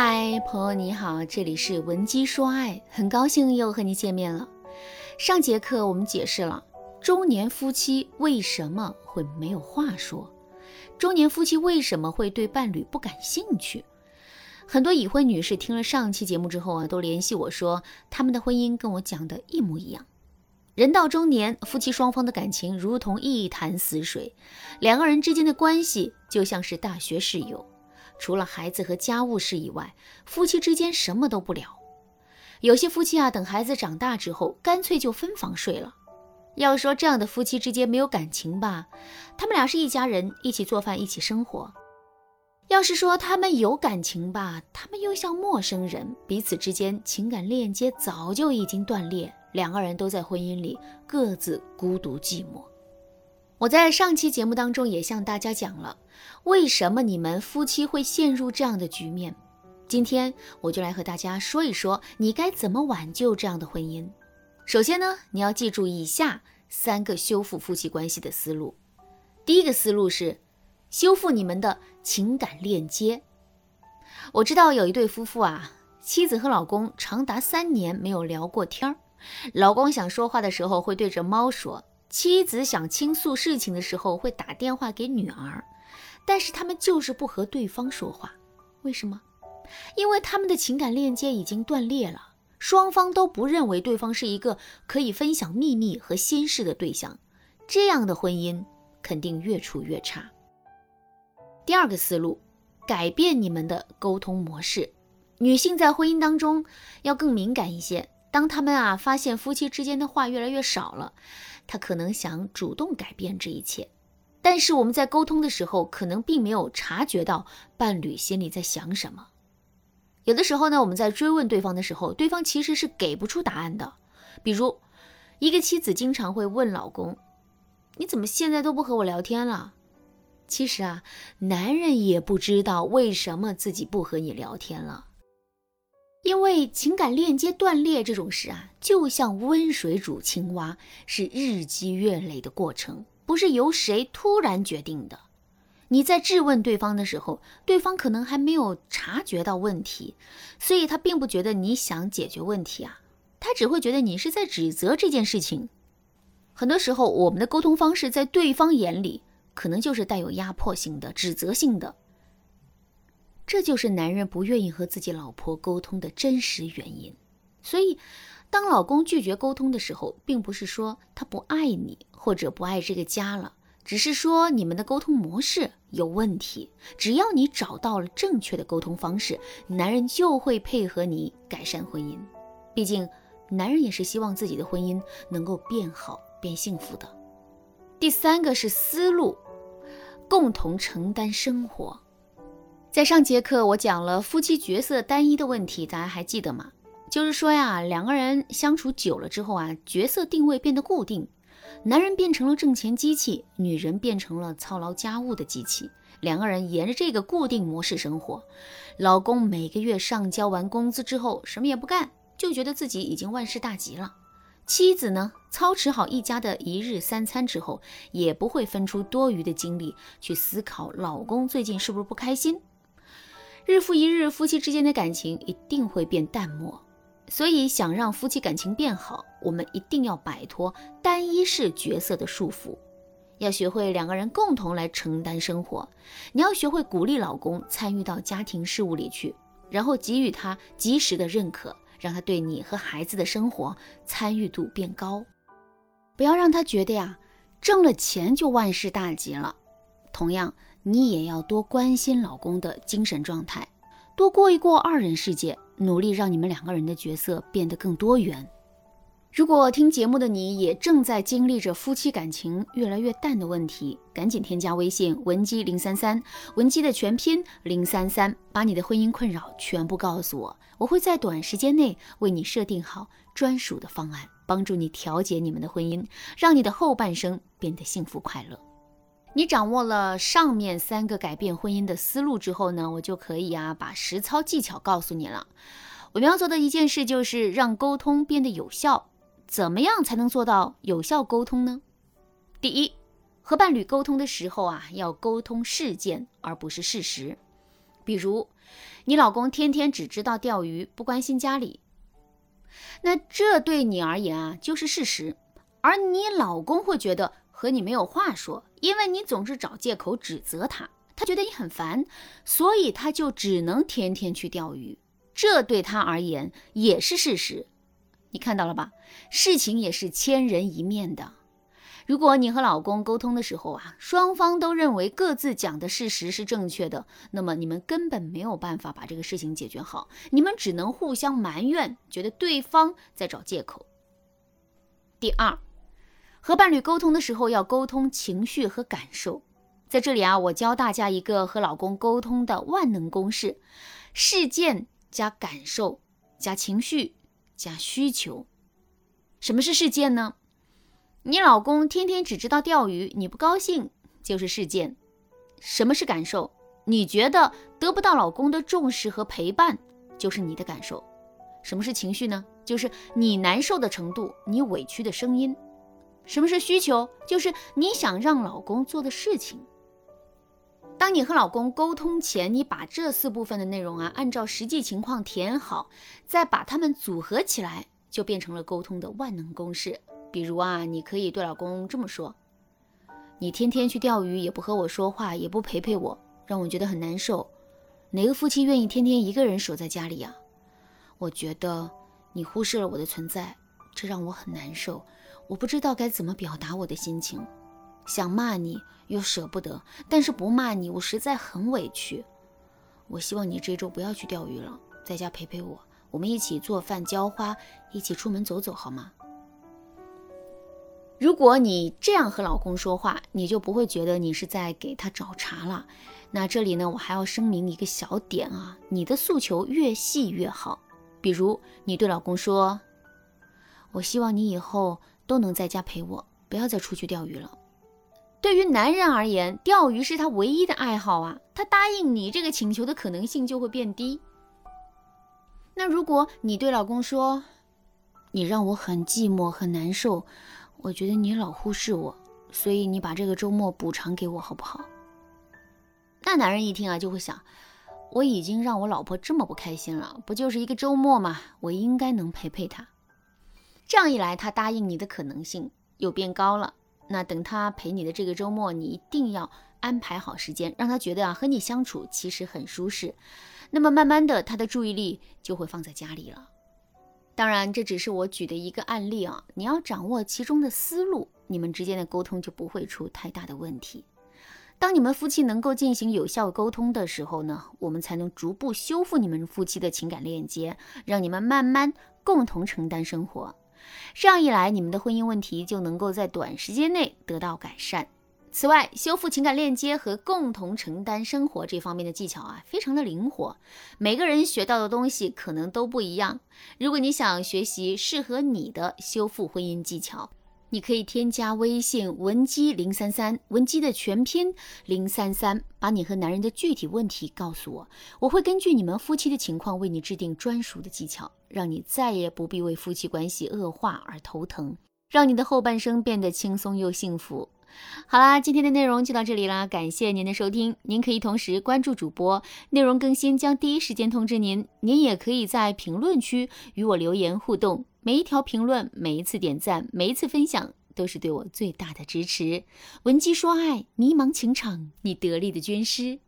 嗨，朋友你好，这里是文姬说爱，很高兴又和你见面了。上节课我们解释了中年夫妻为什么会没有话说，中年夫妻为什么会对伴侣不感兴趣。很多已婚女士听了上期节目之后啊，都联系我说，他们的婚姻跟我讲的一模一样。人到中年，夫妻双方的感情如同一潭死水，两个人之间的关系就像是大学室友。除了孩子和家务事以外，夫妻之间什么都不聊。有些夫妻啊，等孩子长大之后，干脆就分房睡了。要说这样的夫妻之间没有感情吧，他们俩是一家人，一起做饭，一起生活。要是说他们有感情吧，他们又像陌生人，彼此之间情感链接早就已经断裂，两个人都在婚姻里各自孤独寂寞。我在上期节目当中也向大家讲了，为什么你们夫妻会陷入这样的局面。今天我就来和大家说一说，你该怎么挽救这样的婚姻。首先呢，你要记住以下三个修复夫妻关系的思路。第一个思路是修复你们的情感链接。我知道有一对夫妇啊，妻子和老公长达三年没有聊过天儿，老公想说话的时候会对着猫说。妻子想倾诉事情的时候，会打电话给女儿，但是他们就是不和对方说话。为什么？因为他们的情感链接已经断裂了，双方都不认为对方是一个可以分享秘密和心事的对象。这样的婚姻肯定越处越差。第二个思路，改变你们的沟通模式。女性在婚姻当中要更敏感一些。当他们啊发现夫妻之间的话越来越少了。他可能想主动改变这一切，但是我们在沟通的时候，可能并没有察觉到伴侣心里在想什么。有的时候呢，我们在追问对方的时候，对方其实是给不出答案的。比如，一个妻子经常会问老公：“你怎么现在都不和我聊天了？”其实啊，男人也不知道为什么自己不和你聊天了。因为情感链接断裂这种事啊，就像温水煮青蛙，是日积月累的过程，不是由谁突然决定的。你在质问对方的时候，对方可能还没有察觉到问题，所以他并不觉得你想解决问题啊，他只会觉得你是在指责这件事情。很多时候，我们的沟通方式在对方眼里，可能就是带有压迫性的、指责性的。这就是男人不愿意和自己老婆沟通的真实原因。所以，当老公拒绝沟通的时候，并不是说他不爱你或者不爱这个家了，只是说你们的沟通模式有问题。只要你找到了正确的沟通方式，男人就会配合你改善婚姻。毕竟，男人也是希望自己的婚姻能够变好、变幸福的。第三个是思路，共同承担生活。在上节课我讲了夫妻角色单一的问题，大家还记得吗？就是说呀，两个人相处久了之后啊，角色定位变得固定，男人变成了挣钱机器，女人变成了操劳家务的机器。两个人沿着这个固定模式生活，老公每个月上交完工资之后，什么也不干，就觉得自己已经万事大吉了。妻子呢，操持好一家的一日三餐之后，也不会分出多余的精力去思考老公最近是不是不开心。日复一日，夫妻之间的感情一定会变淡漠。所以，想让夫妻感情变好，我们一定要摆脱单一式角色的束缚，要学会两个人共同来承担生活。你要学会鼓励老公参与到家庭事务里去，然后给予他及时的认可，让他对你和孩子的生活参与度变高。不要让他觉得呀，挣了钱就万事大吉了。同样。你也要多关心老公的精神状态，多过一过二人世界，努力让你们两个人的角色变得更多元。如果听节目的你也正在经历着夫妻感情越来越淡的问题，赶紧添加微信文姬零三三，文姬的全拼零三三，把你的婚姻困扰全部告诉我，我会在短时间内为你设定好专属的方案，帮助你调节你们的婚姻，让你的后半生变得幸福快乐。你掌握了上面三个改变婚姻的思路之后呢，我就可以啊把实操技巧告诉你了。我们要做的一件事就是让沟通变得有效。怎么样才能做到有效沟通呢？第一，和伴侣沟通的时候啊，要沟通事件而不是事实。比如，你老公天天只知道钓鱼，不关心家里，那这对你而言啊就是事实，而你老公会觉得和你没有话说，因为你总是找借口指责他，他觉得你很烦，所以他就只能天天去钓鱼，这对他而言也是事实。你看到了吧？事情也是千人一面的。如果你和老公沟通的时候啊，双方都认为各自讲的事实是正确的，那么你们根本没有办法把这个事情解决好，你们只能互相埋怨，觉得对方在找借口。第二，和伴侣沟通的时候要沟通情绪和感受。在这里啊，我教大家一个和老公沟通的万能公式：事件加感受加情绪加需求。什么是事件呢？你老公天天只知道钓鱼，你不高兴就是事件。什么是感受？你觉得得不到老公的重视和陪伴，就是你的感受。什么是情绪呢？就是你难受的程度，你委屈的声音。什么是需求？就是你想让老公做的事情。当你和老公沟通前，你把这四部分的内容啊，按照实际情况填好，再把它们组合起来，就变成了沟通的万能公式。比如啊，你可以对老公这么说：“你天天去钓鱼，也不和我说话，也不陪陪我，让我觉得很难受。哪个夫妻愿意天天一个人守在家里呀？我觉得你忽视了我的存在，这让我很难受。我不知道该怎么表达我的心情，想骂你又舍不得，但是不骂你，我实在很委屈。我希望你这周不要去钓鱼了，在家陪陪我，我们一起做饭、浇花，一起出门走走，好吗？”如果你这样和老公说话，你就不会觉得你是在给他找茬了。那这里呢，我还要声明一个小点啊，你的诉求越细越好。比如你对老公说：“我希望你以后都能在家陪我，不要再出去钓鱼了。”对于男人而言，钓鱼是他唯一的爱好啊，他答应你这个请求的可能性就会变低。那如果你对老公说：“你让我很寂寞，很难受。”我觉得你老忽视我，所以你把这个周末补偿给我好不好？那男人一听啊，就会想，我已经让我老婆这么不开心了，不就是一个周末嘛？我应该能陪陪她。这样一来，他答应你的可能性又变高了。那等他陪你的这个周末，你一定要安排好时间，让他觉得啊，和你相处其实很舒适。那么慢慢的，他的注意力就会放在家里了。当然，这只是我举的一个案例啊，你要掌握其中的思路，你们之间的沟通就不会出太大的问题。当你们夫妻能够进行有效沟通的时候呢，我们才能逐步修复你们夫妻的情感链接，让你们慢慢共同承担生活。这样一来，你们的婚姻问题就能够在短时间内得到改善。此外，修复情感链接和共同承担生活这方面的技巧啊，非常的灵活。每个人学到的东西可能都不一样。如果你想学习适合你的修复婚姻技巧，你可以添加微信文姬零三三，文姬的全拼零三三，把你和男人的具体问题告诉我，我会根据你们夫妻的情况为你制定专属的技巧，让你再也不必为夫妻关系恶化而头疼，让你的后半生变得轻松又幸福。好啦，今天的内容就到这里啦，感谢您的收听。您可以同时关注主播，内容更新将第一时间通知您。您也可以在评论区与我留言互动，每一条评论、每一次点赞、每一次分享，都是对我最大的支持。文姬说爱，迷茫情场，你得力的军师。